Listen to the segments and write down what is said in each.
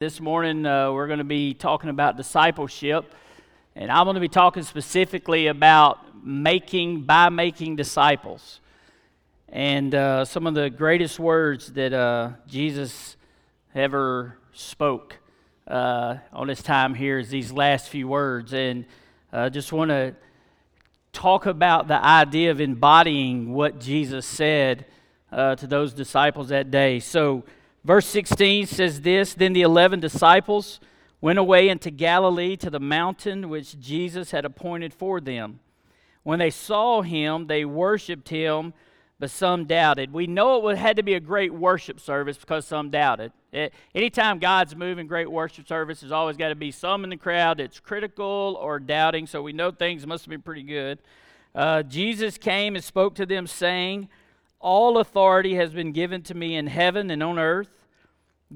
This morning, uh, we're going to be talking about discipleship, and I'm going to be talking specifically about making, by making disciples. And uh, some of the greatest words that uh, Jesus ever spoke uh, on his time here is these last few words. And I uh, just want to talk about the idea of embodying what Jesus said uh, to those disciples that day. So, Verse 16 says this Then the eleven disciples went away into Galilee to the mountain which Jesus had appointed for them. When they saw him, they worshiped him, but some doubted. We know it had to be a great worship service because some doubted. It, anytime God's moving, great worship service, there's always got to be some in the crowd that's critical or doubting, so we know things must have been pretty good. Uh, Jesus came and spoke to them, saying, all authority has been given to me in heaven and on earth.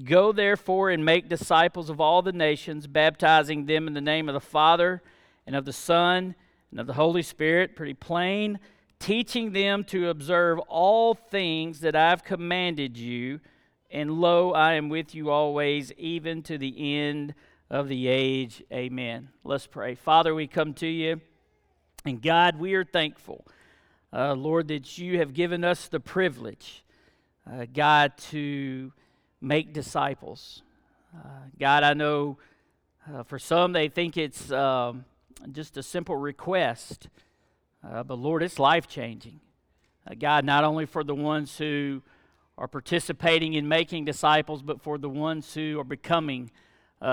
Go therefore and make disciples of all the nations, baptizing them in the name of the Father and of the Son and of the Holy Spirit. Pretty plain. Teaching them to observe all things that I've commanded you. And lo, I am with you always, even to the end of the age. Amen. Let's pray. Father, we come to you. And God, we are thankful uh, Lord, that you have given us the privilege, uh, God, to make disciples. Uh, God, I know uh, for some they think it's um, just a simple request, uh, but Lord, it's life changing. Uh, God, not only for the ones who are participating in making disciples, but for the ones who are becoming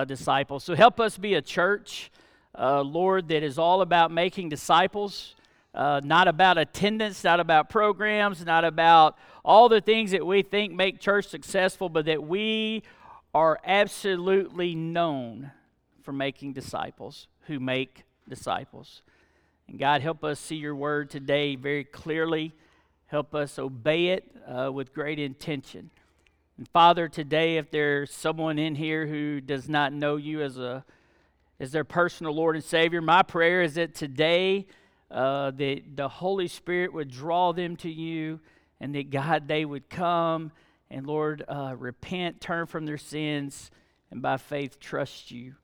disciples. So help us be a church, Lord, that is all about making disciples uh, not about attendance, not about programs, not about all the things that we think make church successful, but that we are absolutely known for making disciples who make disciples. And God, help us see your word today very clearly. Help us obey it uh, with great intention. And Father, today, if there's someone in here who does not know you as a as their personal Lord and Savior, my prayer is that today uh, that the Holy Spirit would draw them to you, and that God, they would come and, Lord, uh, repent, turn from their sins, and by faith trust you.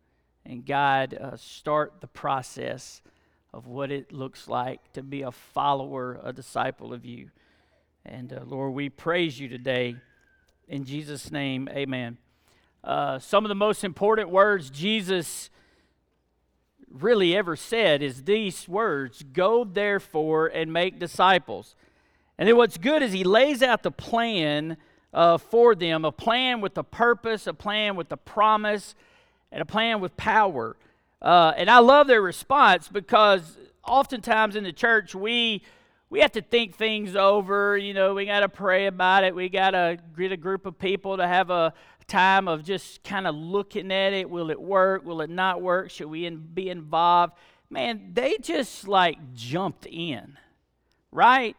And God, uh, start the process of what it looks like to be a follower, a disciple of you. And uh, Lord, we praise you today. In Jesus' name, amen. Uh, some of the most important words Jesus really ever said is these words Go therefore and make disciples. And then what's good is he lays out the plan uh, for them a plan with a purpose, a plan with a promise, and a plan with power. Uh, and I love their response because oftentimes in the church we we have to think things over. You know, we got to pray about it. We got to get a group of people to have a, time of just kind of looking at it. Will it work? Will it not work? Should we in, be involved? Man, they just like jumped in, right?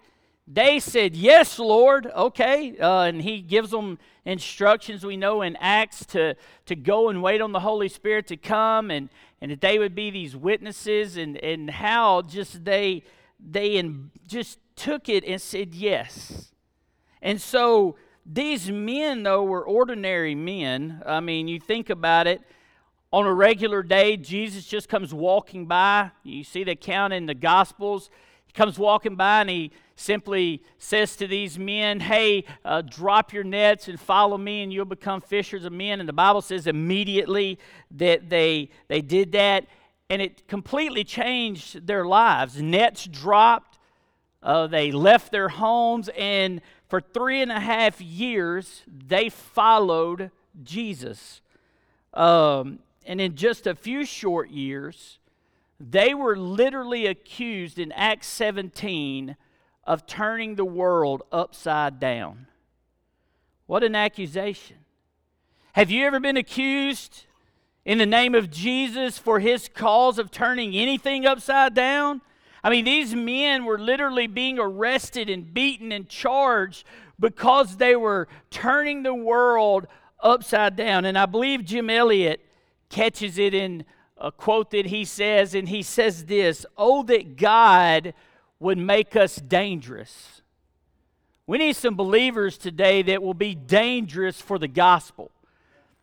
They said, Yes, Lord, okay. Uh, and He gives them instructions, we know in Acts, to, to go and wait on the Holy Spirit to come and, and that they would be these witnesses, and, and how just they, they in, just took it and said yes. And so these men, though, were ordinary men. I mean, you think about it. On a regular day, Jesus just comes walking by. You see the account in the Gospels. He comes walking by and he simply says to these men, Hey, uh, drop your nets and follow me, and you'll become fishers of men. And the Bible says immediately that they, they did that, and it completely changed their lives. Nets dropped, uh, they left their homes, and for three and a half years, they followed Jesus. Um, and in just a few short years, they were literally accused in Acts 17 of turning the world upside down. What an accusation. Have you ever been accused in the name of Jesus for his cause of turning anything upside down? I mean, these men were literally being arrested and beaten and charged because they were turning the world upside down. And I believe Jim Elliot catches it in a quote that he says, and he says this Oh, that God would make us dangerous. We need some believers today that will be dangerous for the gospel.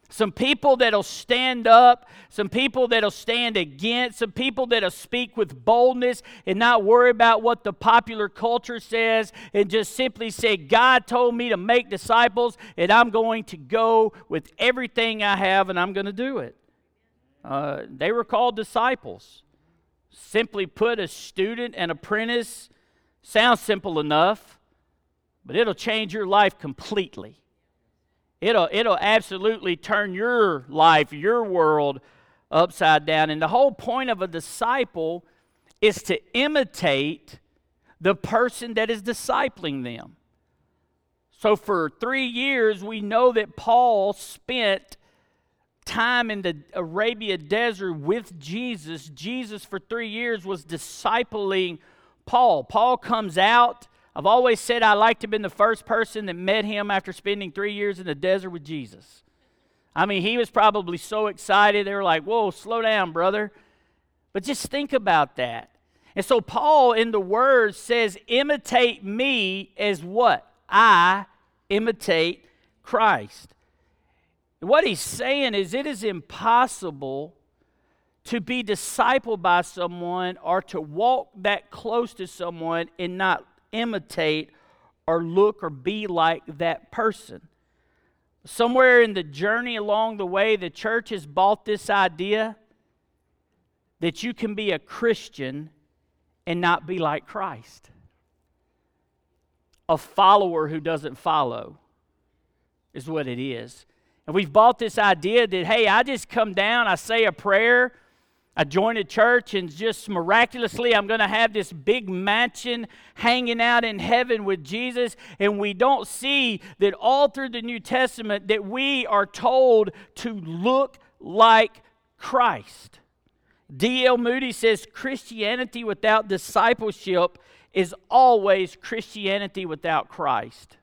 Some people that'll stand up, some people that'll stand against, some people that'll speak with boldness and not worry about what the popular culture says and just simply say, God told me to make disciples and I'm going to go with everything I have and I'm going to do it. Uh, they were called disciples. Simply put, a student and apprentice sounds simple enough, but it'll change your life completely. It'll, it'll absolutely turn your life, your world upside down. And the whole point of a disciple is to imitate the person that is discipling them. So for three years, we know that Paul spent time in the Arabia desert with Jesus. Jesus, for three years, was discipling Paul. Paul comes out I've always said I liked to have been the first person that met him after spending three years in the desert with Jesus. I mean, he was probably so excited. They were like, whoa, slow down, brother. But just think about that. And so, Paul in the Word says, imitate me as what? I imitate Christ. What he's saying is, it is impossible to be discipled by someone or to walk that close to someone and not imitate or look or be like that person. Somewhere in the journey along the way, the church has bought this idea that you can be a Christian and not be like Christ. A follower who doesn't follow is what it is. And we've bought this idea that, hey, I just come down, I say a prayer, I joined a church, and just miraculously, I'm going to have this big mansion hanging out in heaven with Jesus. And we don't see that all through the New Testament that we are told to look like Christ. D.L. Moody says Christianity without discipleship is always Christianity without Christ.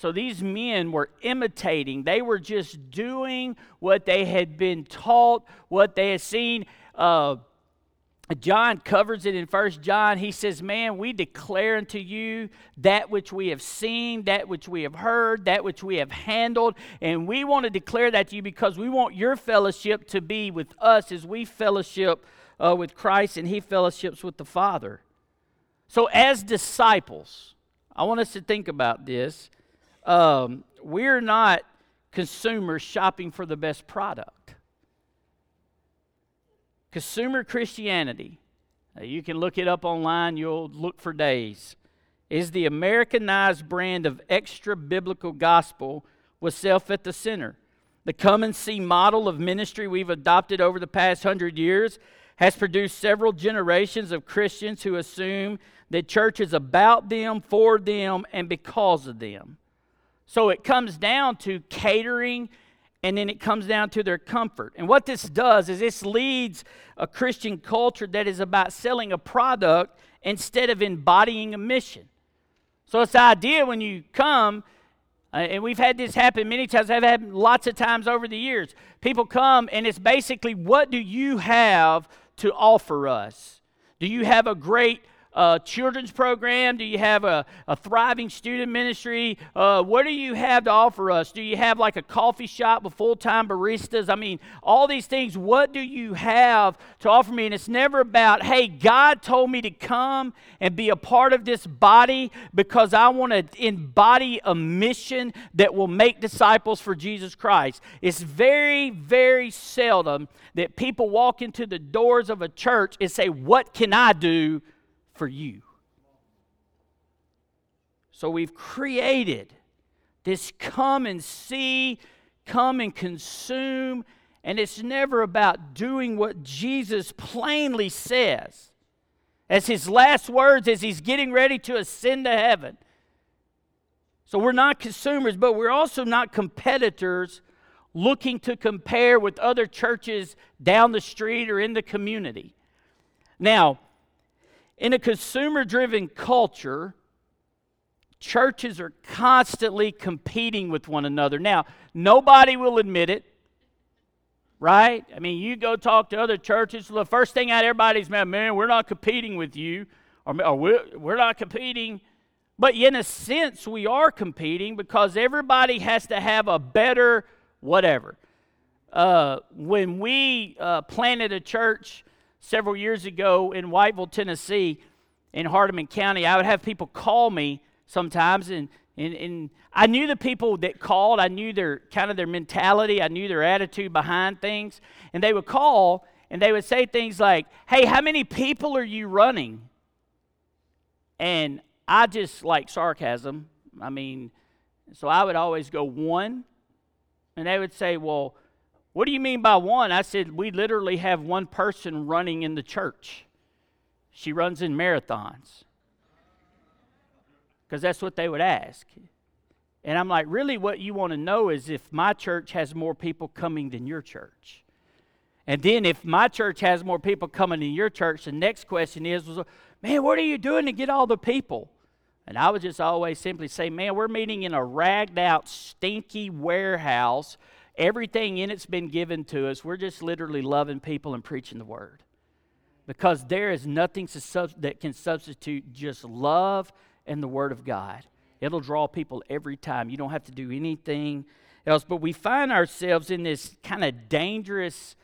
So these men were imitating. They were just doing what they had been taught, what they had seen. Uh, John covers it in First John. He says, Man, we declare unto you that which we have seen, that which we have heard, that which we have handled. And we want to declare that to you because we want your fellowship to be with us as we fellowship uh, with Christ and he fellowships with the Father. So, as disciples, I want us to think about this um, we're not consumers shopping for the best product. Consumer Christianity, you can look it up online, you'll look for days, is the Americanized brand of extra biblical gospel with self at the center. The come and see model of ministry we've adopted over the past hundred years has produced several generations of Christians who assume that church is about them, for them, and because of them. So it comes down to catering and then it comes down to their comfort. And what this does is this leads a Christian culture that is about selling a product instead of embodying a mission. So it's the idea when you come, uh, and we've had this happen many times, I've had lots of times over the years. People come and it's basically, what do you have to offer us? Do you have a great a children's program? Do you have a, a thriving student ministry? Uh, what do you have to offer us? Do you have like a coffee shop with full time baristas? I mean, all these things. What do you have to offer me? And it's never about, hey, God told me to come and be a part of this body because I want to embody a mission that will make disciples for Jesus Christ. It's very, very seldom that people walk into the doors of a church and say, What can I do? For you. So we've created this come and see, come and consume, and it's never about doing what Jesus plainly says. As his last words as he's getting ready to ascend to heaven. So we're not consumers, but we're also not competitors looking to compare with other churches down the street or in the community. Now, in a consumer driven culture, churches are constantly competing with one another. Now, nobody will admit it, right? I mean, you go talk to other churches, the first thing out of everybody's mouth, man, we're not competing with you, or, or we're, we're not competing. But in a sense, we are competing because everybody has to have a better whatever. Uh, when we uh, planted a church several years ago in Whiteville, Tennessee, in Hardeman County, I would have people call me sometimes, and, and, and I knew the people that called. I knew their kind of their mentality. I knew their attitude behind things, and they would call and they would say things like, "Hey, how many people are you running?" And I just like sarcasm. I mean, so I would always go one, and they would say, "Well." What do you mean by one? I said, We literally have one person running in the church. She runs in marathons. Because that's what they would ask. And I'm like, Really, what you want to know is if my church has more people coming than your church. And then if my church has more people coming than your church, the next question is, Man, what are you doing to get all the people? And I would just always simply say, Man, we're meeting in a ragged out, stinky warehouse Everything in it's been given to us. We're just literally loving people and preaching the word. Because there is nothing that can substitute just love and the word of God. It'll draw people every time. You don't have to do anything else. But we find ourselves in this kind of dangerous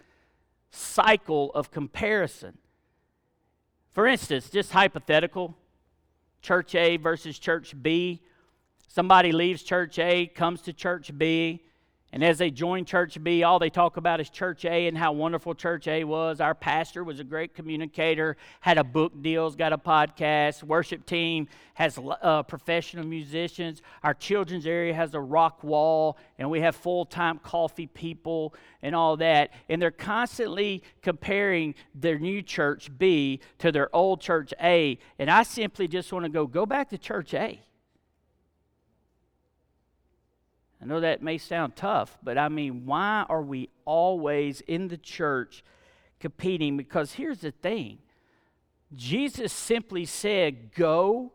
cycle of comparison. For instance, just hypothetical church A versus church B. Somebody leaves church A, comes to church B. And as they join Church B, all they talk about is Church A and how wonderful Church A was. Our pastor was a great communicator, had a book deals, got a podcast. Worship team has uh, professional musicians. Our children's area has a rock wall, and we have full time coffee people and all that. And they're constantly comparing their new Church B to their old Church A. And I simply just want to go, go back to Church A. I know that may sound tough, but I mean, why are we always in the church competing? Because here's the thing Jesus simply said, Go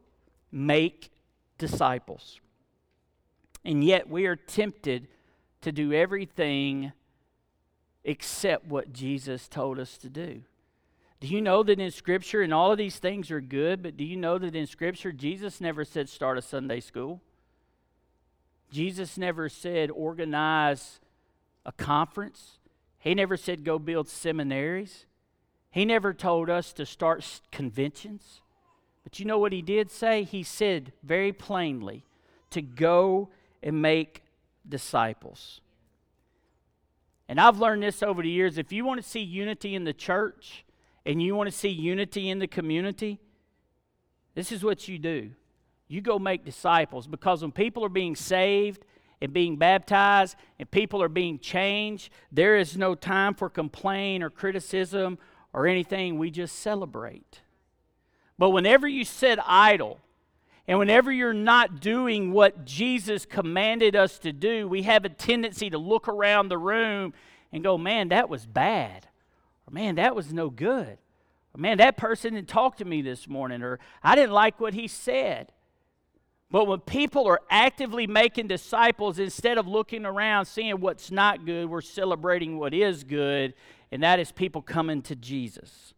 make disciples. And yet we are tempted to do everything except what Jesus told us to do. Do you know that in Scripture, and all of these things are good, but do you know that in Scripture, Jesus never said start a Sunday school? Jesus never said organize a conference. He never said go build seminaries. He never told us to start conventions. But you know what he did say? He said very plainly to go and make disciples. And I've learned this over the years. If you want to see unity in the church and you want to see unity in the community, this is what you do you go make disciples because when people are being saved and being baptized and people are being changed, there is no time for complaint or criticism or anything. We just celebrate. But whenever you sit idle, and whenever you're not doing what Jesus commanded us to do, we have a tendency to look around the room and go, man, that was bad. Or man, that was no good. Or man, that person didn't talk to me this morning. Or I didn't like what he said. But when people are actively making disciples, instead of looking around seeing what's not good, we're celebrating what is good, and that is people coming to Jesus.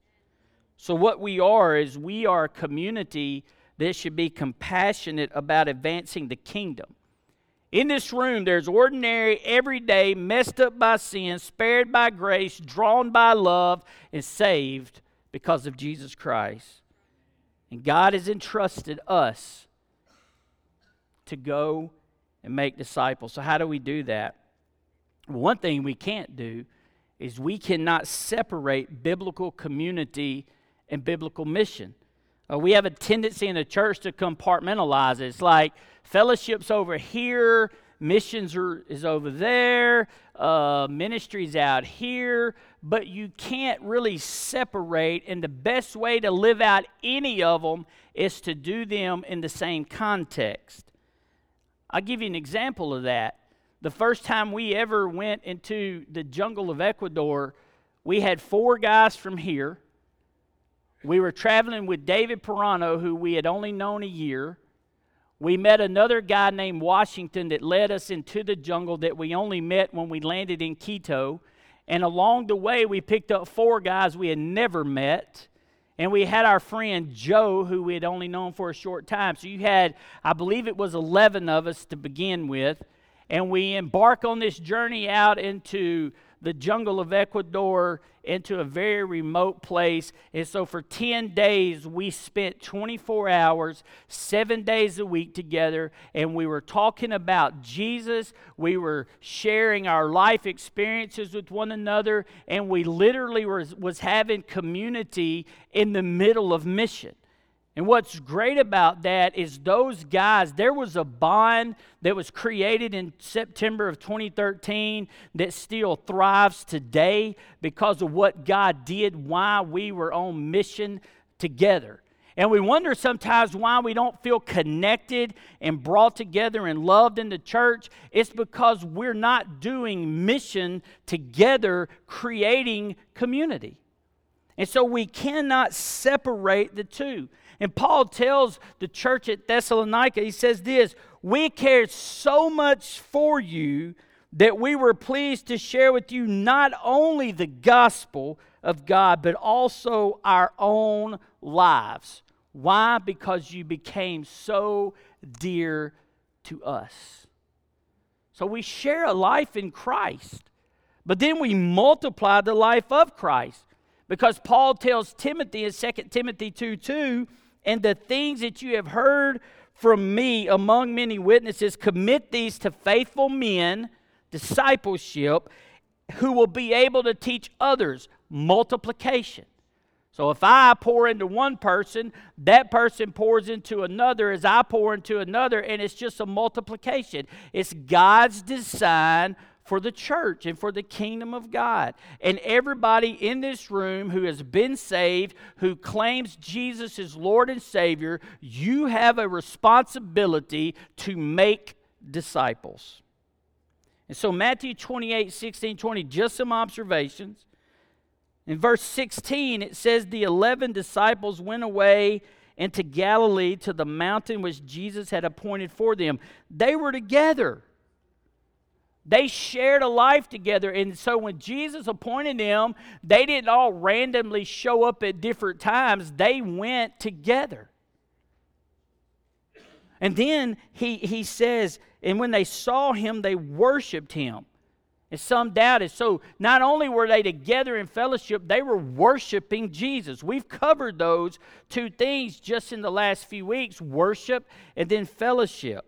So, what we are is we are a community that should be compassionate about advancing the kingdom. In this room, there's ordinary, everyday, messed up by sin, spared by grace, drawn by love, and saved because of Jesus Christ. And God has entrusted us to go and make disciples. So, how do we do that? One thing we can't do is we cannot separate biblical community and biblical mission. Uh, we have a tendency in the church to compartmentalize it. It's like fellowship's over here, missions are, is over there, uh, ministry's out here, but you can't really separate. And the best way to live out any of them is to do them in the same context. I'll give you an example of that. The first time we ever went into the jungle of Ecuador, we had four guys from here. We were traveling with David Pirano, who we had only known a year. We met another guy named Washington that led us into the jungle that we only met when we landed in Quito. And along the way, we picked up four guys we had never met. And we had our friend Joe, who we had only known for a short time. So you had, I believe it was 11 of us to begin with. and we embark on this journey out into the jungle of Ecuador into a very remote place. And so for 10 days, we spent 24 hours, seven days a week together, and we were talking about Jesus. We were sharing our life experiences with one another, and we literally was, was having community in the middle of mission. And what's great about that is those guys, there was a bond that was created in September of 2013 that still thrives today because of what God did, why we were on mission together. And we wonder sometimes why we don't feel connected and brought together and loved in the church. It's because we're not doing mission together, creating community. And so we cannot separate the two. And Paul tells the church at Thessalonica, he says this We cared so much for you that we were pleased to share with you not only the gospel of God, but also our own lives. Why? Because you became so dear to us. So we share a life in Christ, but then we multiply the life of Christ. Because Paul tells Timothy in 2 Timothy 2 2, and the things that you have heard from me among many witnesses, commit these to faithful men, discipleship, who will be able to teach others multiplication. So if I pour into one person, that person pours into another as I pour into another, and it's just a multiplication. It's God's design for the church and for the kingdom of God. And everybody in this room who has been saved, who claims Jesus is Lord and Savior, you have a responsibility to make disciples. And so, Matthew 28 16, 20, just some observations. In verse 16, it says, The 11 disciples went away into Galilee to the mountain which Jesus had appointed for them. They were together. They shared a life together. And so when Jesus appointed them, they didn't all randomly show up at different times, they went together. And then he, he says, and when they saw him, they worshiped him. And some doubted. So not only were they together in fellowship, they were worshiping Jesus. We've covered those two things just in the last few weeks worship and then fellowship.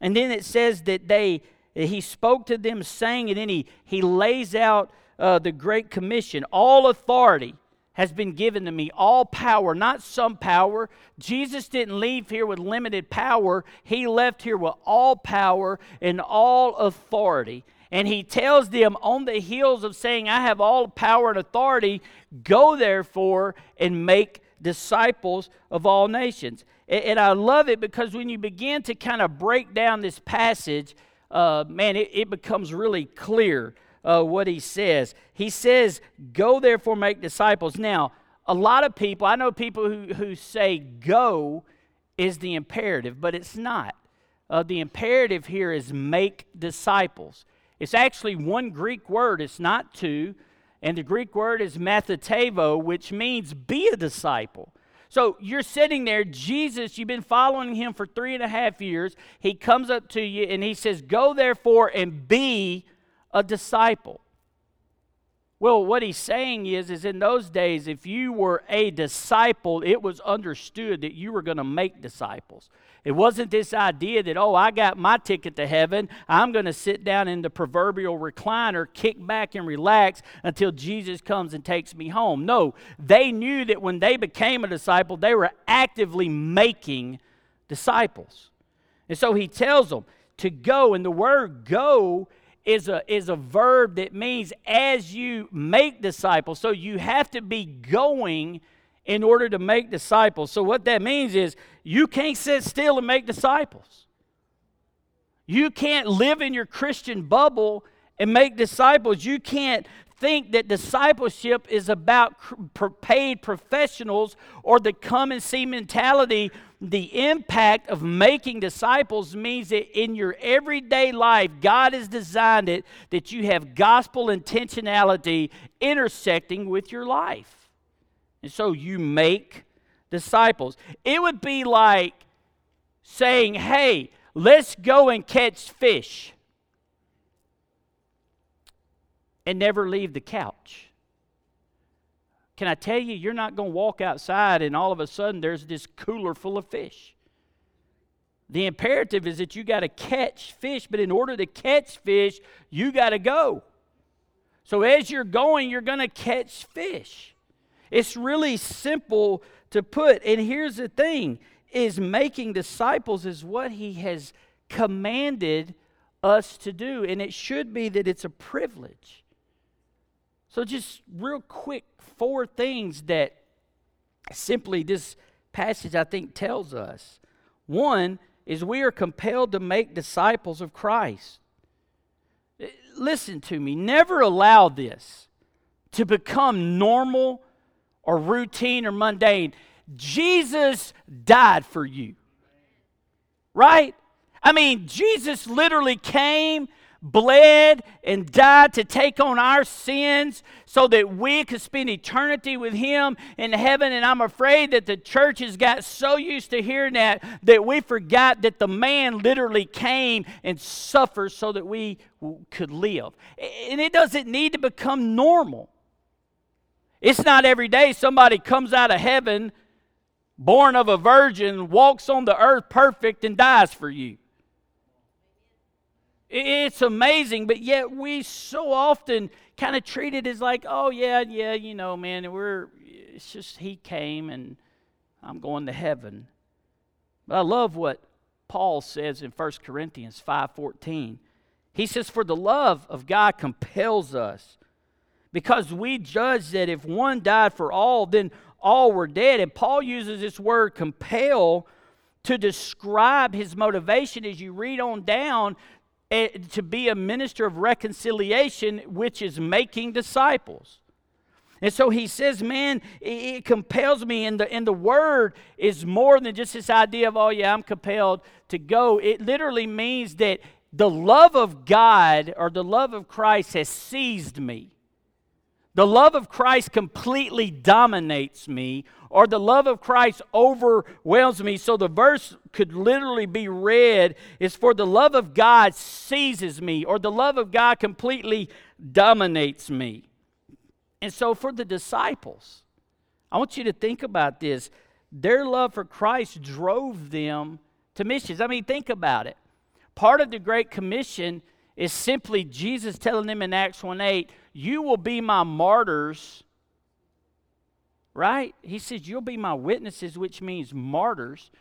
And then it says that they he spoke to them, saying, and then he, he lays out uh, the Great Commission. All authority has been given to me, all power, not some power. Jesus didn't leave here with limited power, he left here with all power and all authority. And he tells them on the heels of saying, I have all power and authority, go therefore and make disciples of all nations. And I love it because when you begin to kind of break down this passage, uh, man, it, it, becomes really clear uh, what he says. He says, Go therefore make disciples. Now, a lot of people, I know people who, who say go is the imperative, but it's not. Uh, the imperative here is make disciples. It's actually one Greek word, it's not two. And the Greek word is matheteuo, which means be a disciple. So you're sitting there, Jesus, you've been following him for three and a half years. He comes up to you and he says, Go therefore and be a disciple. Well, what he's saying is, is in those days, if you were a disciple, it was understood that you were going to make disciples. It wasn't this idea that, oh, I got my ticket to heaven. I'm going to sit down in the proverbial recliner, kick back and relax until Jesus comes and takes me home. No, they knew that when they became a disciple, they were actively making disciples. And so he tells them to go, and the word go is a, is a verb that means as you make disciples. So you have to be going in order to make disciples. So what that means is you can't sit still and make disciples. You can't live in your Christian bubble and make disciples. You can't think that discipleship is about paid professionals or the come and see mentality the impact of making disciples means that in your everyday life, God has designed it that you have gospel intentionality intersecting with your life. And so you make disciples. It would be like saying, hey, let's go and catch fish and never leave the couch. Can I tell you, you're not going to walk outside and all of a sudden there's this cooler full of fish. The imperative is that you got to catch fish, but in order to catch fish, you got to go. So as you're going, you're going to catch fish. It's really simple to put. And here's the thing is making disciples is what he has commanded us to do and it should be that it's a privilege. So just real quick four things that simply this passage, I think, tells us. One is we are compelled to make disciples of Christ. Listen to me, never allow this to become normal or routine or mundane. Jesus died for you, right? I mean, Jesus literally came bled and died to take on our sins so that we could spend eternity with him in heaven and i'm afraid that the church has got so used to hearing that that we forgot that the man literally came and suffered so that we could live and it doesn't need to become normal it's not every day somebody comes out of heaven born of a virgin walks on the earth perfect and dies for you it's amazing, but yet we so often kind of treat it as like, oh, yeah, yeah, you know, man, we're, it's just he came and I'm going to heaven. But I love what Paul says in 1 Corinthians 5:14. He says, For the love of God compels us, because we judge that if one died for all, then all were dead. And Paul uses this word compel to describe his motivation as you read on down eh, to be a minister of reconciliation, which is making disciples. And so he says, man, it, compels me. And the, and the word is more than just this idea of, oh, yeah, I'm compelled to go. It literally means that the love of God or the love of Christ has seized me. The love of Christ completely dominates me, or the love of Christ overwhelms me. So the verse could literally be read is for the love of God seizes me, or the love of God completely dominates me. And so for the disciples, I want you to think about this. Their love for Christ drove them to missions. I mean, think about it. Part of the Great Commission is simply Jesus telling them in Acts 1 8, You will be my martyrs. Right? He says, You'll be my witnesses, which means martyrs.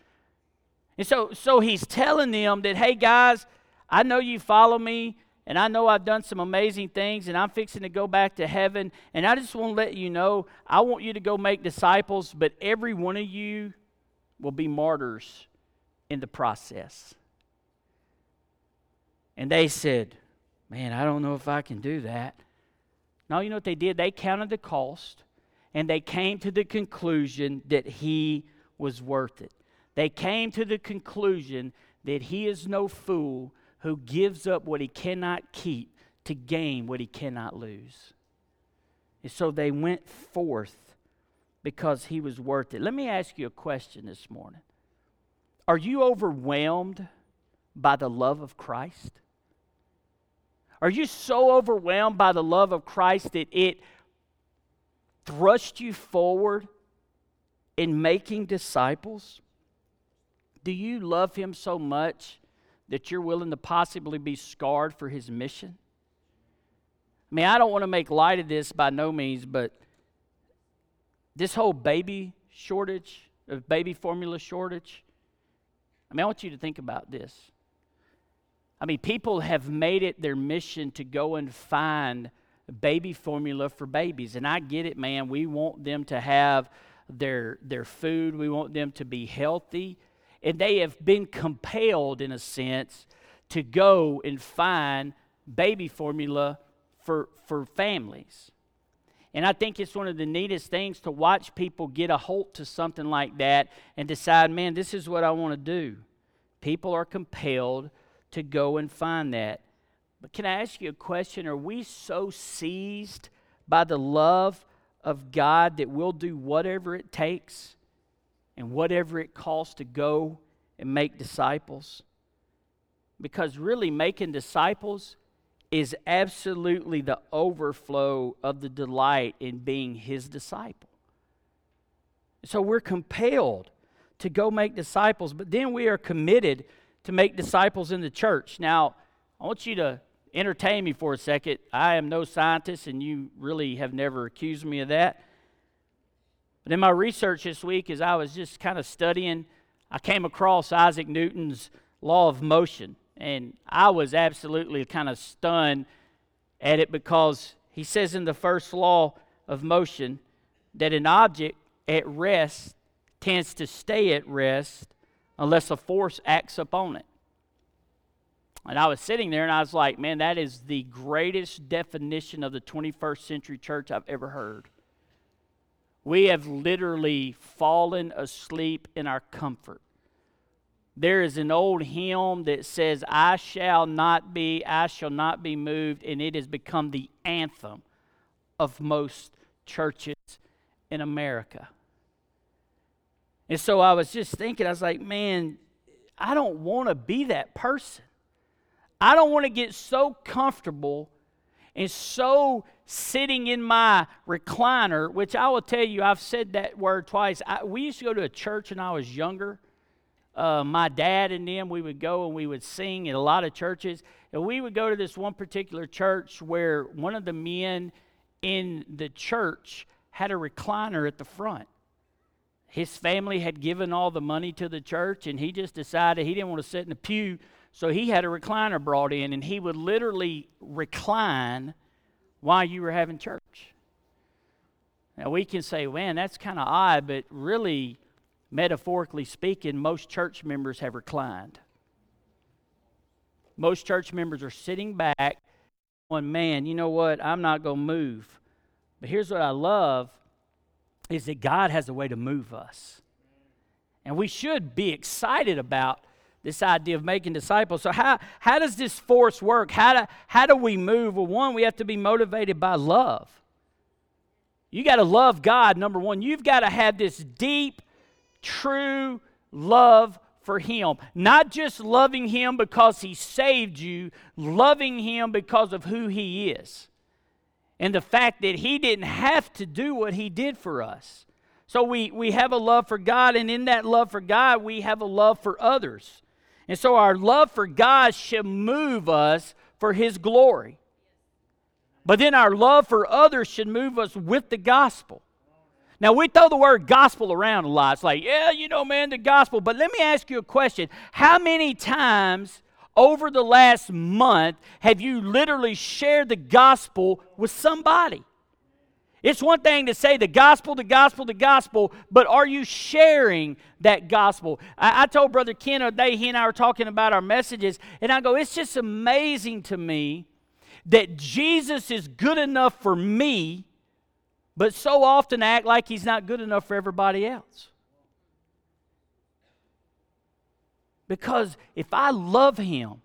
And so, so he's telling them that, hey guys, I know you follow me, and I know I've done some amazing things, and I'm fixing to go back to heaven. And I just want to let you know, I want you to go make disciples, but every one of you will be martyrs in the process. And they said, Man, I don't know if I can do that. No, you know what they did? They counted the cost and they came to the conclusion that he was worth it. They came to the conclusion that he is no fool who gives up what he cannot keep to gain what he cannot lose. And so they went forth because he was worth it. Let me ask you a question this morning Are you overwhelmed by the love of Christ? Are you so overwhelmed by the love of Christ that it thrusts you forward in making disciples? Do you love Him so much that you're willing to possibly be scarred for His mission? I mean, I don't want to make light of this by no means, but this whole baby shortage, baby formula shortage, I mean, I want you to think about this. I mean, people have made it their mission to go and find baby formula for babies. And I get it, man. We want them to have their, their food, we want them to be healthy. And they have been compelled, in a sense, to go and find baby formula for, for families. And I think it's one of the neatest things to watch people get a hold to something like that and decide, man, this is what I want to do. People are compelled to go and find that. But can I ask you a question? Are we so seized by the love of God that we'll do whatever it takes and whatever it costs to go and make disciples? because really making disciples is absolutely the overflow of the delight in being his disciple. So we're compelled to go make disciples, but then we are committed to make disciples in the church. Now, I want you to entertain me for a second. I am no scientist, and you really have never accused me of that. But in my research this week, as I was just kind of studying, I came across Isaac Newton's law of motion. And I was absolutely kind of stunned at it because he says in the first law of motion that an object at rest tends to stay at rest unless a force acts upon it. And I was sitting there and I was like, man, that is the greatest definition of the 21st century church I've ever heard. We have literally fallen asleep in our comfort. There is an old hymn that says, I shall not be, I shall not be moved, and it has become the anthem of most churches in America. And so I was just thinking, I was like, man, I don't want to be that person. I don't want to get so comfortable and so sitting in my recliner, which I will tell you, I've said that word twice. I, we used to go to a church when I was younger uh, my dad and them, we would go and we would sing in a lot of churches. And we would go to this one particular church where one of the men in the church had a recliner at the front. His family had given all the money to the church, and he just decided he didn't want to sit in the pew, so he had a recliner brought in, and he would literally recline while you were having church. Now, we can say, man, that's kind of odd, but really, metaphorically speaking, most church members have reclined. Most church members are sitting back going, man, you know what? I'm not going to move. But here's what I love is that God has a way to move us. And we should be excited about this idea of making disciples. So, how, how does this force work? How do, how do we move? Well, one, we have to be motivated by love. You got to love God, number one. You've got to have this deep true love for Him. Not just loving Him because He saved you, loving Him because of who He is. And the fact that He didn't have to do what He did for us. So we, we have a love for God, and in that love for God, we have a love for others. And so our love for God should move us for His glory. But then our love for others should move us with the gospel. Now, we throw the word gospel around a lot. It's like, yeah, you know, man, the gospel. But let me ask you a question. How many times over the last month have you literally shared the gospel with somebody? It's one thing to say the gospel, the gospel, the gospel, but are you sharing that gospel? I, I told Brother Ken a day, he and I were talking about our messages, and I go, it's just amazing to me that Jesus is good enough for me but so often act like he's not good enough for everybody else. Because if I love him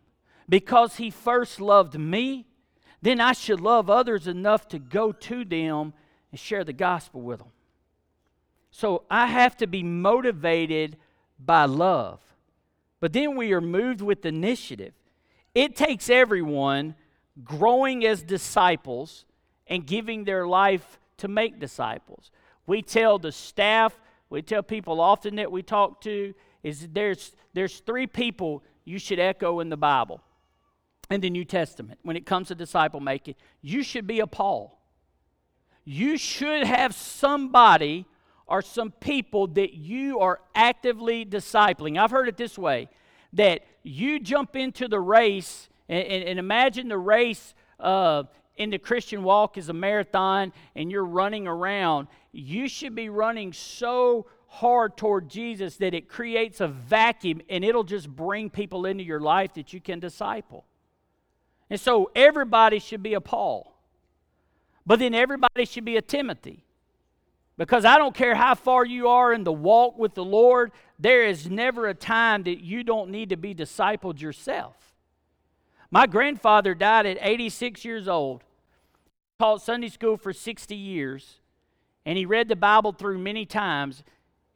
because he first loved me, then I should love others enough to go to them and share the gospel with them. So I have to be motivated by love. But then we are moved with initiative. It takes everyone growing as disciples and giving their life to make disciples. We tell the staff, we tell people often that we talk to, is there's, there's three people you should echo in the Bible, in the New Testament, when it comes to disciple making. You should be a Paul. You should have somebody or some people that you are actively discipling. I've heard it this way that you jump into the race and, and, and imagine the race uh, in the Christian walk is a marathon and you're running around, you should be running so hard toward Jesus that it creates a vacuum and it'll just bring people into your life that you can disciple. And so everybody should be a Paul. But then everybody should be a Timothy. Because I don't care how far you are in the walk with the Lord, there is never a time that you don't need to be discipled yourself. My grandfather died at 86 years old, taught Sunday school for 60 years, and he read the Bible through many times.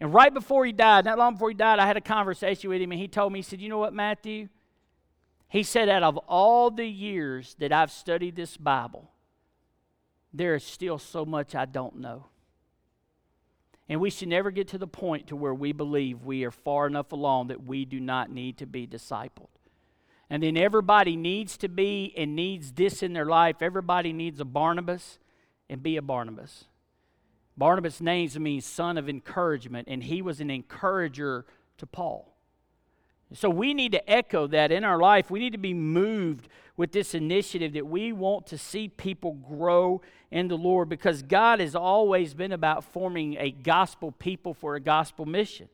And right before he died, not long before he died, I had a conversation with him, and he told me, he said, You know what, Matthew? He said, Out of all the years that I've studied this Bible, there is still so much I don't know. And we should never get to the point to where we believe we are far enough along that we do not need to be discipled. And then everybody needs to be and needs this in their life. Everybody needs a Barnabas and be a Barnabas. Barnabas' name means son of encouragement, and he was an encourager to Paul. So we need to echo that in our life. We need to be moved with this initiative that we want to see people grow in the Lord because God has always been about forming a gospel people for a gospel mission.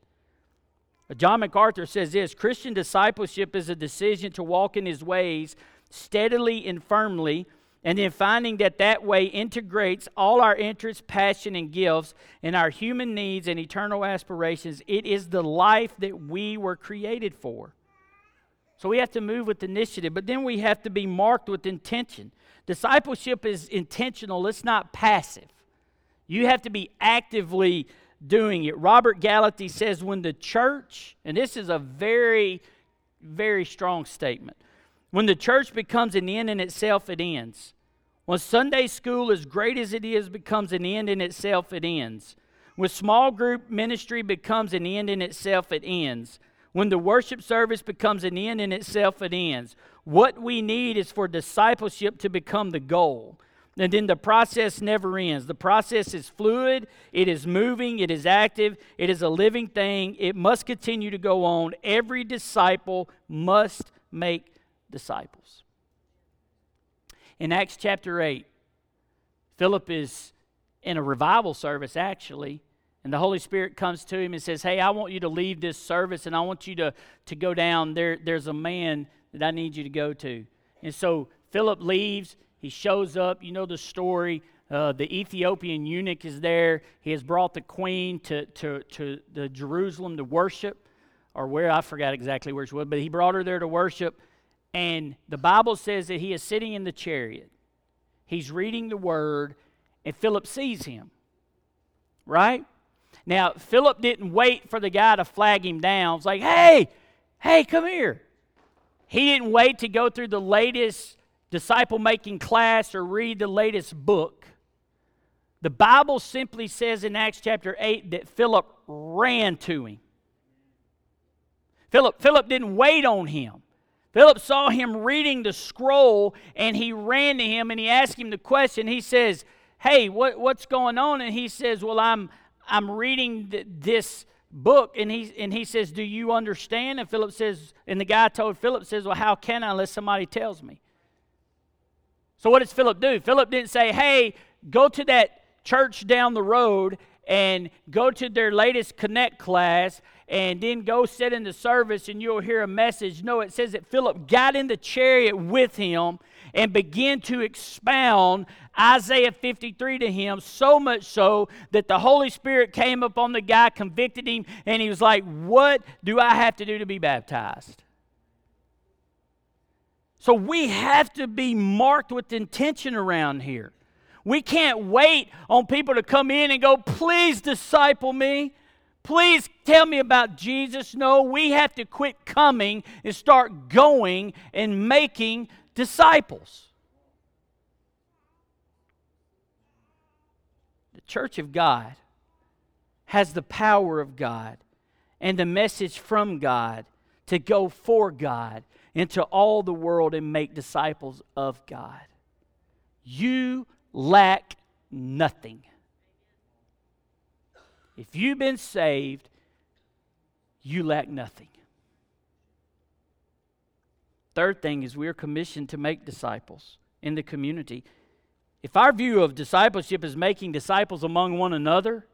John MacArthur says this Christian discipleship is a decision to walk in his ways steadily and firmly and then finding that that way integrates all our interests, passion, and gifts and our human needs and eternal aspirations. It is the life that we were created for. So we have to move with initiative, but then we have to be marked with intention. Discipleship is intentional, it's not passive. You have to be actively doing it. Robert Gallaty says when the church, and this is a very, very strong statement when the church becomes an end in itself, it ends. When Sunday school, as great as it is, becomes an end in itself, it ends. When small group ministry becomes an end in itself, it ends. When the worship service becomes an end in itself, it ends. What we need is for discipleship to become the goal. And then the process never ends. The process is fluid, it is moving, it is active, it is a living thing. It must continue to go on. Every disciple must make disciples. In Acts chapter 8, Philip is in a revival service, actually, and the Holy Spirit comes to him and says, Hey, I want you to leave this service and I want you to, to go down. There, there's a man that I need you to go to. And so Philip leaves. He shows up. You know the story. Uh, the Ethiopian eunuch is there. He has brought the queen to, to, to the Jerusalem to worship, or where I forgot exactly where she was, but he brought her there to worship. And the Bible says that he is sitting in the chariot. He's reading the word, and Philip sees him. Right? Now, Philip didn't wait for the guy to flag him down. It's like, hey, hey, come here. He didn't wait to go through the latest disciple making class or read the latest book. The Bible simply says in Acts chapter 8 that Philip ran to him. Philip, Philip didn't wait on him. Philip saw him reading the scroll and he ran to him and he asked him the question. He says, Hey, what, what's going on? And he says, Well, I'm, I'm reading th- this book. And he, and he says, Do you understand? And Philip says, And the guy told Philip, says, Well, how can I unless somebody tells me? So what does Philip do? Philip didn't say, Hey, go to that church down the road and go to their latest Connect class and then go sit in the service and you'll hear a message. No, it says that Philip got in the chariot with him and began to expound Isaiah 53 to him, so much so that the Holy Spirit came upon the guy, convicted him, and he was like, What do I have to do to be baptized? So we have to be marked with intention around here. We can't wait on people to come in and go, Please disciple me. Please tell me about Jesus. No, we have to quit coming and start going and making disciples. The church of God has the power of God and the message from God to go for God into all the world and make disciples of God. You lack nothing. If you've been saved, you lack nothing. Third thing is we're commissioned to make disciples in the community. If our view of discipleship is making disciples among one another,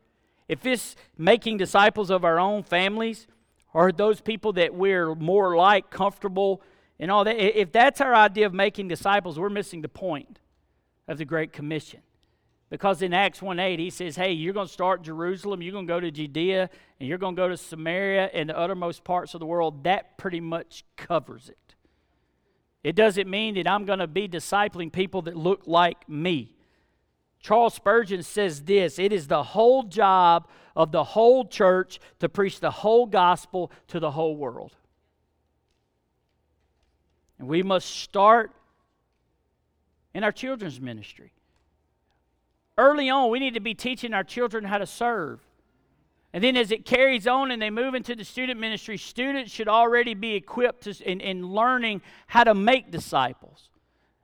if it's making disciples of our own families, or those people that we're more like, comfortable, and all that, if that's our idea of making disciples, we're missing the point of the Great Commission. Because in Acts 1 8, he says, Hey, you're going to start Jerusalem, you're going to go to Judea, and you're going to go to Samaria and the uttermost parts of the world. That pretty much covers it. It doesn't mean that I'm going to be discipling people that look like me. Charles Spurgeon says this it is the whole job of the whole church to preach the whole gospel to the whole world. And we must start in our children's ministry. Early on, we need to be teaching our children how to serve. And then as it carries on and they move into the student ministry, students should already be equipped to, in, in learning how to make disciples.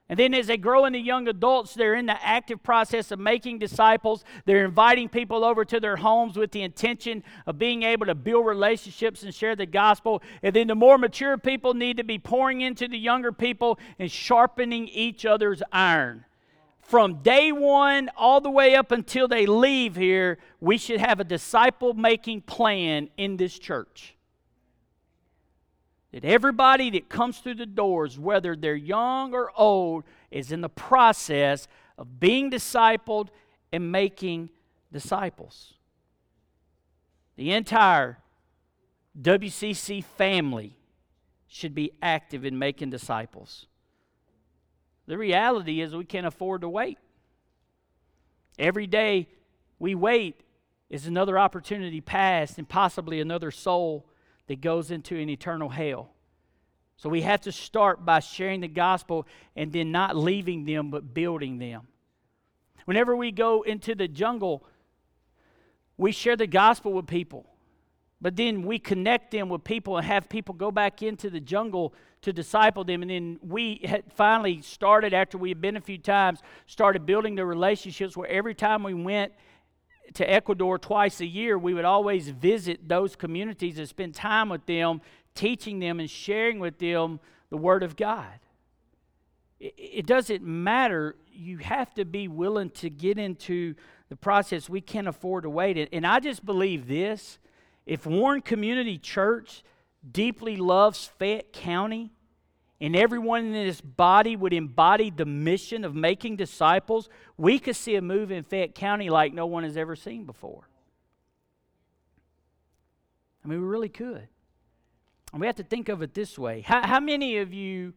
And then as they grow into young adults, they're in the active process of making disciples. They're inviting people over to their homes with the intention of being able to build relationships and share the gospel. And then the more mature people need to be pouring into the younger people and sharpening each other's iron from day one all the way up until they leave here, we should have a disciple making plan in this church. That everybody that comes through the doors, whether they're young or old, is in the process of being discipled and making disciples. The entire WCC family should be active in making disciples. The reality is we can't afford to wait. Every day we wait is another opportunity passed and possibly another soul that goes into an eternal hell. So we have to start by sharing the gospel and then not leaving them but building them. Whenever we go into the jungle, we share the gospel with people. But then we connect them with people and have people go back into the jungle to disciple them. And then we had finally started, after we had been a few times, started building the relationships where every time we went to Ecuador twice a year, we would always visit those communities and spend time with them, teaching them and sharing with them the Word of God. It, it doesn't matter. You have to be willing to get into the process. We can't afford to wait. And I just believe this if Warren Community Church deeply loves Fayette County and everyone in this body would embody the mission of making disciples, we could see a move in Fayette County like no one has ever seen before. I mean, we really could. And we have to think of it this way. How, how many of you,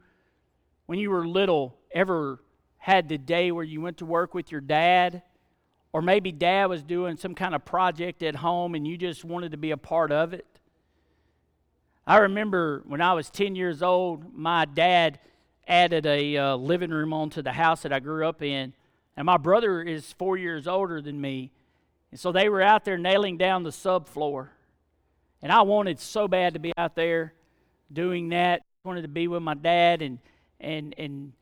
when you were little, ever had the day where you went to work with your dad or maybe dad was doing some kind of project at home and you just wanted to be a part of it. I remember when I was 10 years old, my dad added a uh, living room onto the house that I grew up in. And my brother is four years older than me. And so they were out there nailing down the subfloor. And I wanted so bad to be out there doing that. Wanted to be with my dad and and and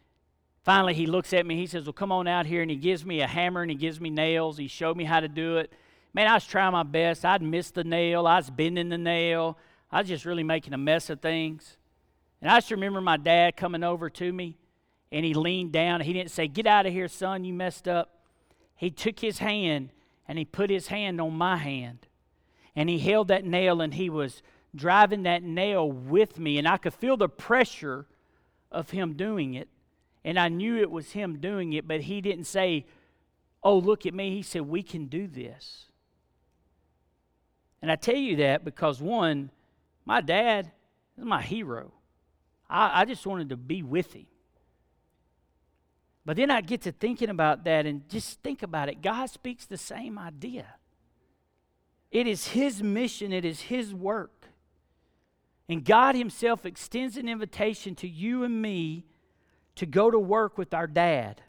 Finally, he looks at me. He says, Well, come on out here. And he gives me a hammer and he gives me nails. He showed me how to do it. Man, I was trying my best. I'd missed the nail. I was bending the nail. I was just really making a mess of things. And I just remember my dad coming over to me and he leaned down. He didn't say, Get out of here, son. You messed up. He took his hand and he put his hand on my hand. And he held that nail and he was driving that nail with me. And I could feel the pressure of him doing it. And I knew it was him doing it, but he didn't say, Oh, look at me. He said, We can do this. And I tell you that because, one, my dad is my hero. I, I just wanted to be with him. But then I get to thinking about that and just think about it. God speaks the same idea. It is His mission, it is His work. And God Himself extends an invitation to you and me to go to work with our dad.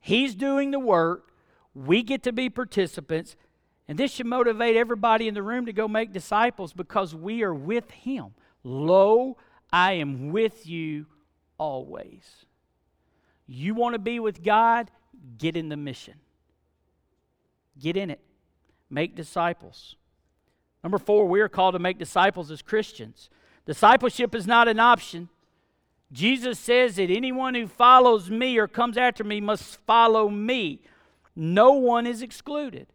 He's doing the work, we get to be participants, and this should motivate everybody in the room to go make disciples because we are with him. Lo, I am with you always. You want to be with God? Get in the mission. Get in it. Make disciples. Number four, we are called to make disciples as Christians. Discipleship is not an option, Jesus says that anyone who follows me or comes after me must follow me. No one is excluded.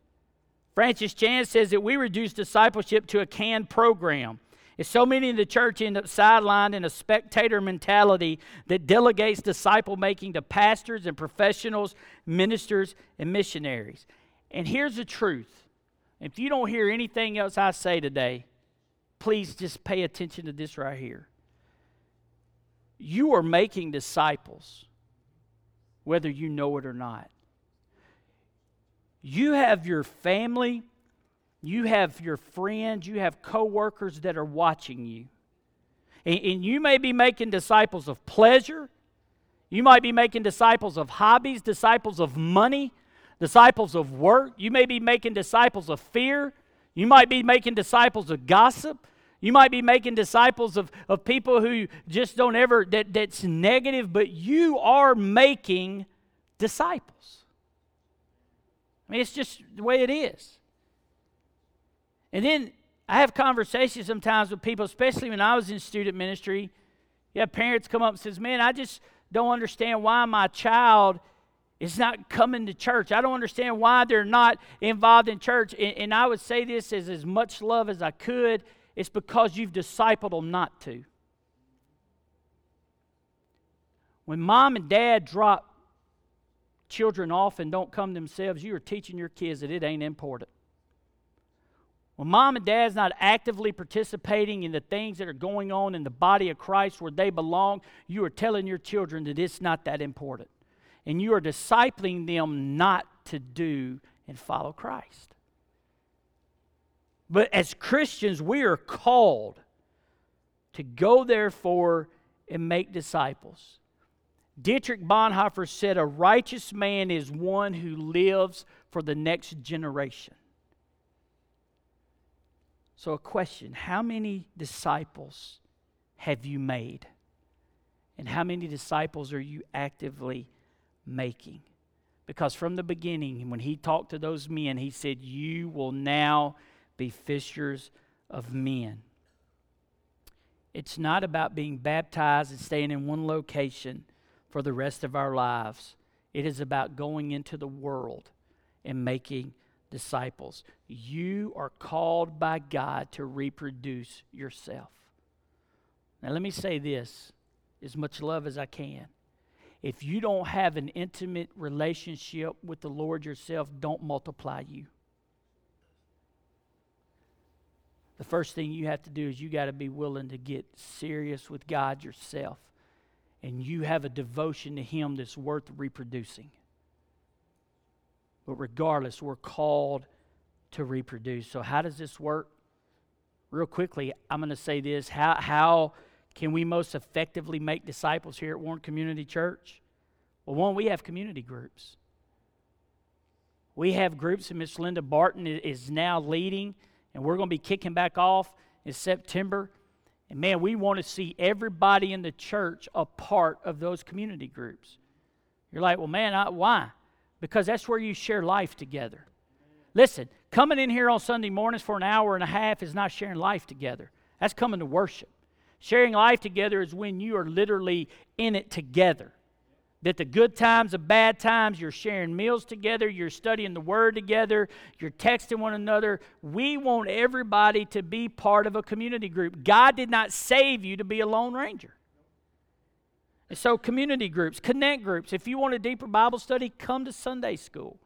Francis Chan says that we reduce discipleship to a canned program. If so many in the church end up sidelined in a spectator mentality that delegates disciple making to pastors and professionals, ministers, and missionaries. And here's the truth if you don't hear anything else I say today, please just pay attention to this right here you are making disciples, whether you know it or not. You have your family, you have your friends, you have coworkers that are watching you. And, and you may be making disciples of pleasure. You might be making disciples of hobbies, disciples of money, disciples of work. You may be making disciples of fear. You might be making disciples of gossip. You might be making disciples of, of people who just don't ever, that, that's negative, but you are making disciples. I mean, it's just the way it is. And then I have conversations sometimes with people, especially when I was in student ministry. You have parents come up and says, Man, I just don't understand why my child is not coming to church. I don't understand why they're not involved in church. And, and I would say this as as much love as I could it's because you've discipled them not to. When mom and dad drop children often don't come themselves, you are teaching your kids that it ain't important. When mom and dad's not actively participating in the things that are going on in the body of Christ where they belong, you are telling your children that it's not that important. And you are discipling them not to do and follow Christ. But as Christians, we are called to go, therefore, and make disciples. Dietrich Bonhoeffer said, A righteous man is one who lives for the next generation. So, a question How many disciples have you made? And how many disciples are you actively making? Because from the beginning, when he talked to those men, he said, You will now be fishers of men. It's not about being baptized and staying in one location for the rest of our lives. It is about going into the world and making disciples. You are called by God to reproduce yourself. Now, let me say this as much love as I can. If you don't have an intimate relationship with the Lord yourself, don't multiply you. the first thing you have to do is you got to be willing to get serious with God yourself. And you have a devotion to Him that's worth reproducing. But regardless, we're called to reproduce. So, how does this work? Real quickly, I'm going to say this. How, how can we most effectively make disciples here at Warren Community Church? Well, one, we have community groups. We have groups, and Miss Linda Barton is now leading and we're going to be kicking back off in September. And man, we want to see everybody in the church a part of those community groups. You're like, well, man, I, why? Because that's where you share life together. Listen, coming in here on Sunday mornings for an hour and a half is not sharing life together. That's coming to worship. Sharing life together is when you are literally in it together that the good times, the bad times, you're sharing meals together, you're studying the Word together, you're texting one another. We want everybody to be part of a community group. God did not save you to be a Lone Ranger. And so, community groups, connect groups. If you want a deeper Bible study, come to Sunday school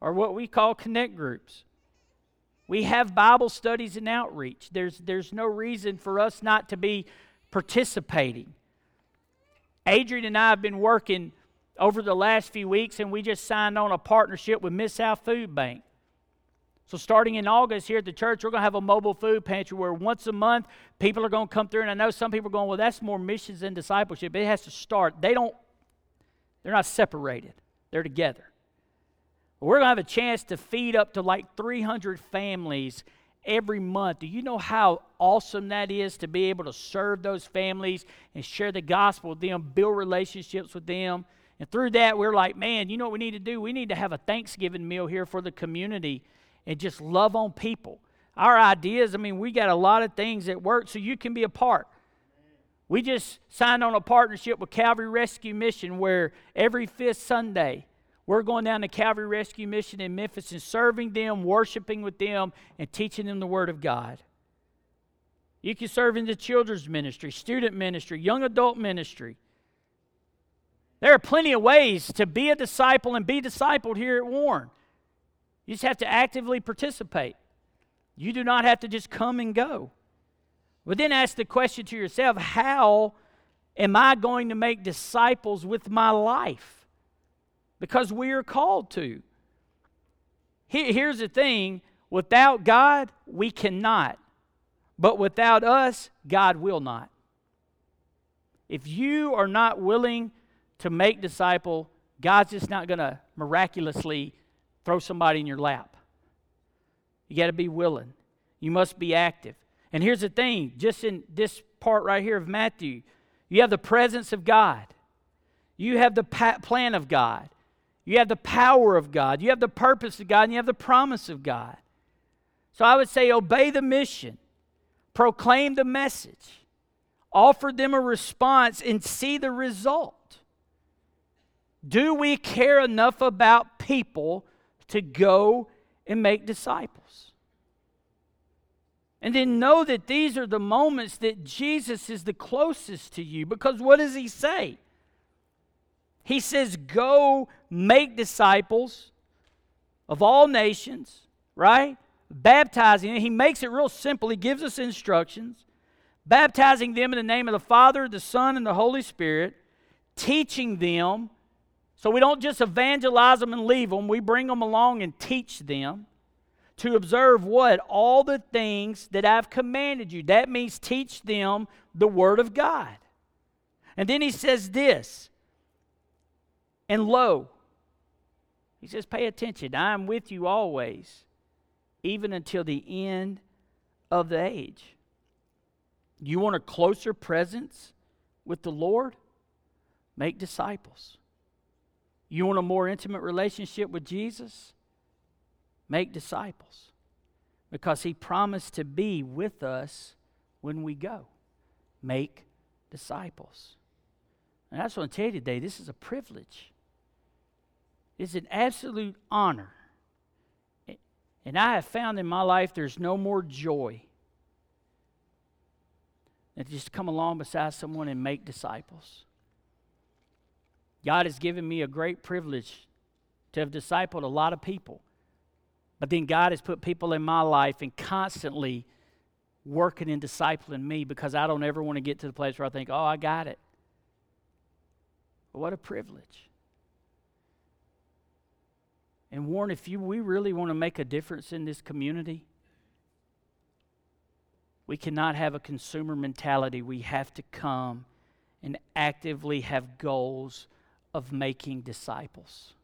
or what we call connect groups. We have Bible studies and outreach. There's, there's no reason for us not to be participating. Adrian and I have been working over the last few weeks, and we just signed on a partnership with Mid-South Food Bank. So, starting in August here at the church, we're going to have a mobile food pantry where once a month people are going to come through. And I know some people are going, well, that's more missions than discipleship. It has to start. They don't, they're not separated, they're together. We're going to have a chance to feed up to like 300 families every month. Do you know how awesome that is to be able to serve those families and share the gospel with them, build relationships with them? And through that, we're like, man, you know what we need to do? We need to have a Thanksgiving meal here for the community and just love on people. Our ideas, I mean, we got a lot of things that work so you can be a part. We just signed on a partnership with Calvary Rescue Mission where every fifth Sunday, we're going down to Calvary Rescue Mission in Memphis and serving them, worshiping with them, and teaching them the Word of God. You can serve in the children's ministry, student ministry, young adult ministry. There are plenty of ways to be a disciple and be discipled here at Warren. You just have to actively participate. You do not have to just come and go. But then ask the question to yourself how am I going to make disciples with my life? Because we are called to. Here's the thing without God, we cannot. But without us, God will not. If you are not willing to make disciple, God's just not going to miraculously throw somebody in your lap. You got to be willing. You must be active. And here's the thing just in this part right here of Matthew, you have the presence of God, you have the plan of God, you have the power of God, you have the purpose of God, and you have the promise of God. So I would say obey the mission, proclaim the message, offer them a response, and see the result. Do we care enough about people to go and make disciples? And then know that these are the moments that Jesus is the closest to you. Because what does he say? He says, Go make disciples of all nations, right? Baptizing. He makes it real simple. He gives us instructions, baptizing them in the name of the Father, the Son, and the Holy Spirit, teaching them. So we don't just evangelize them and leave them, we bring them along and teach them to observe what? All the things that I've commanded you. That means teach them the Word of God. And then he says this, and lo, he says, pay attention. I am with you always, even until the end of the age. You want a closer presence with the Lord? Make disciples. You want a more intimate relationship with Jesus? Make disciples because he promised to be with us when we go. Make disciples. And that's what I tell you today. This is a privilege. It's an absolute honor. And I have found in my life there's no more joy than to just come along beside someone and make disciples. God has given me a great privilege to have discipled a lot of people. But then God has put people in my life and constantly working and discipling me because I don't ever want to get to the place where I think, oh, I got it. What a privilege. And Warren, if you, we really want to make a difference in this community, we cannot have a consumer mentality. We have to come and actively have goals of making disciples.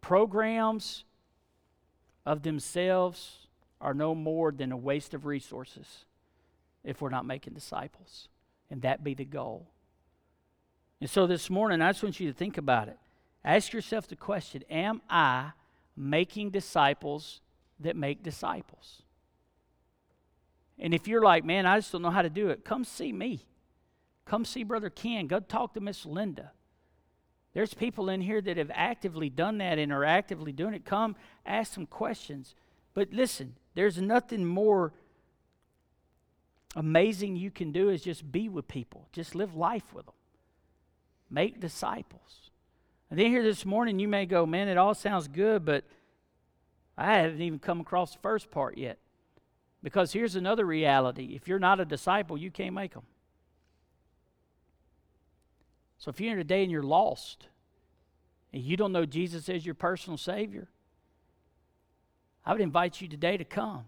Programs of themselves are no more than a waste of resources if we're not making disciples. And that be the goal. And so this morning, I just want you to think about it. Ask yourself the question Am I making disciples that make disciples? And if you're like, man, I just don't know how to do it, come see me. Come see Brother Ken. Go talk to Miss Linda. There's people in here that have actively done that and are actively doing it. Come ask some questions. But listen, there's nothing more amazing you can do is just be with people, just live life with them, make disciples. And then here this morning, you may go, man, it all sounds good, but I haven't even come across the first part yet. Because here's another reality if you're not a disciple, you can't make them. So if you're here today and you're lost and you don't know Jesus as your personal Savior, I would invite you today to come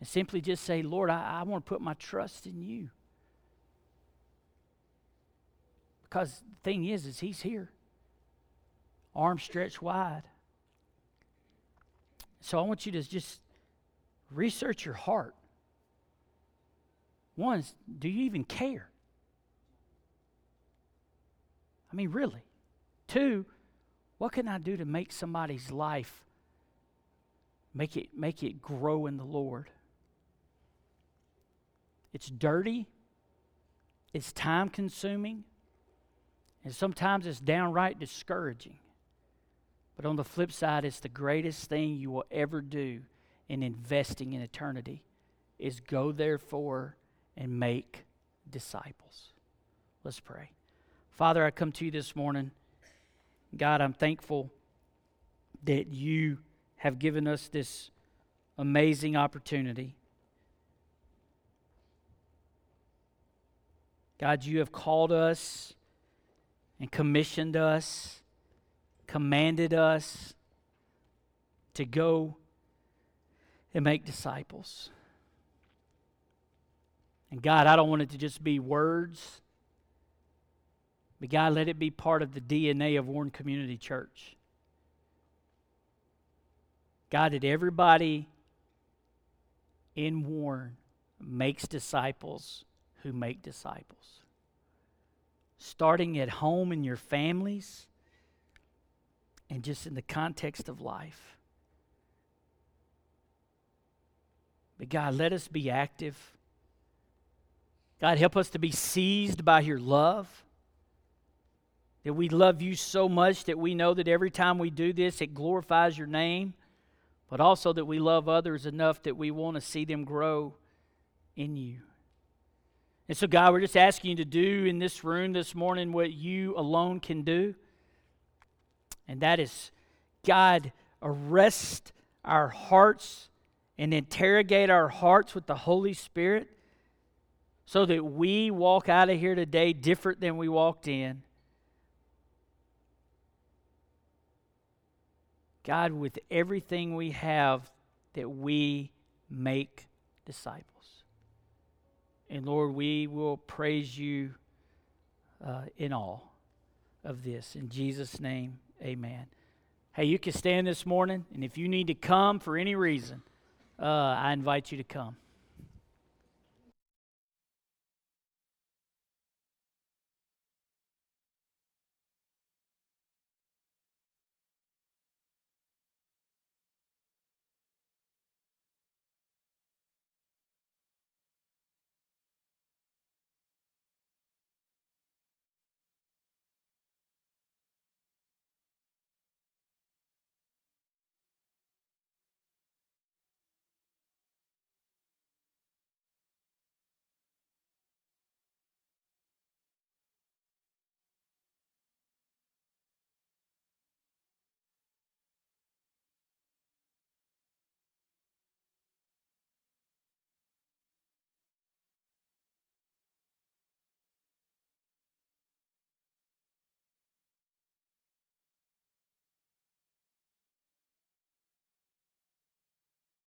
and simply just say, Lord, I, I want to put my trust in you. Because the thing is, is He's here, arms stretched wide. So I want you to just research your heart. One, do you even care? I mean, really. Two, what can I do to make somebody's life make it make it grow in the Lord? It's dirty. It's time consuming. And sometimes it's downright discouraging. But on the flip side, it's the greatest thing you will ever do in investing in eternity is go therefore and make disciples. Let's pray. Father, I come to you this morning. God, I'm thankful that you have given us this amazing opportunity. God, you have called us and commissioned us, commanded us to go and make disciples. And God, I don't want it to just be words. But God, let it be part of the DNA of Warren Community Church. God, that everybody in Warren makes disciples who make disciples. Starting at home in your families and just in the context of life. But God, let us be active. God, help us to be seized by your love. That we love you so much that we know that every time we do this, it glorifies your name, but also that we love others enough that we want to see them grow in you. And so, God, we're just asking you to do in this room this morning what you alone can do. And that is, God, arrest our hearts and interrogate our hearts with the Holy Spirit so that we walk out of here today different than we walked in. God, with everything we have, that we make disciples. And Lord, we will praise you uh, in all of this. In Jesus' name, amen. Hey, you can stand this morning, and if you need to come for any reason, uh, I invite you to come.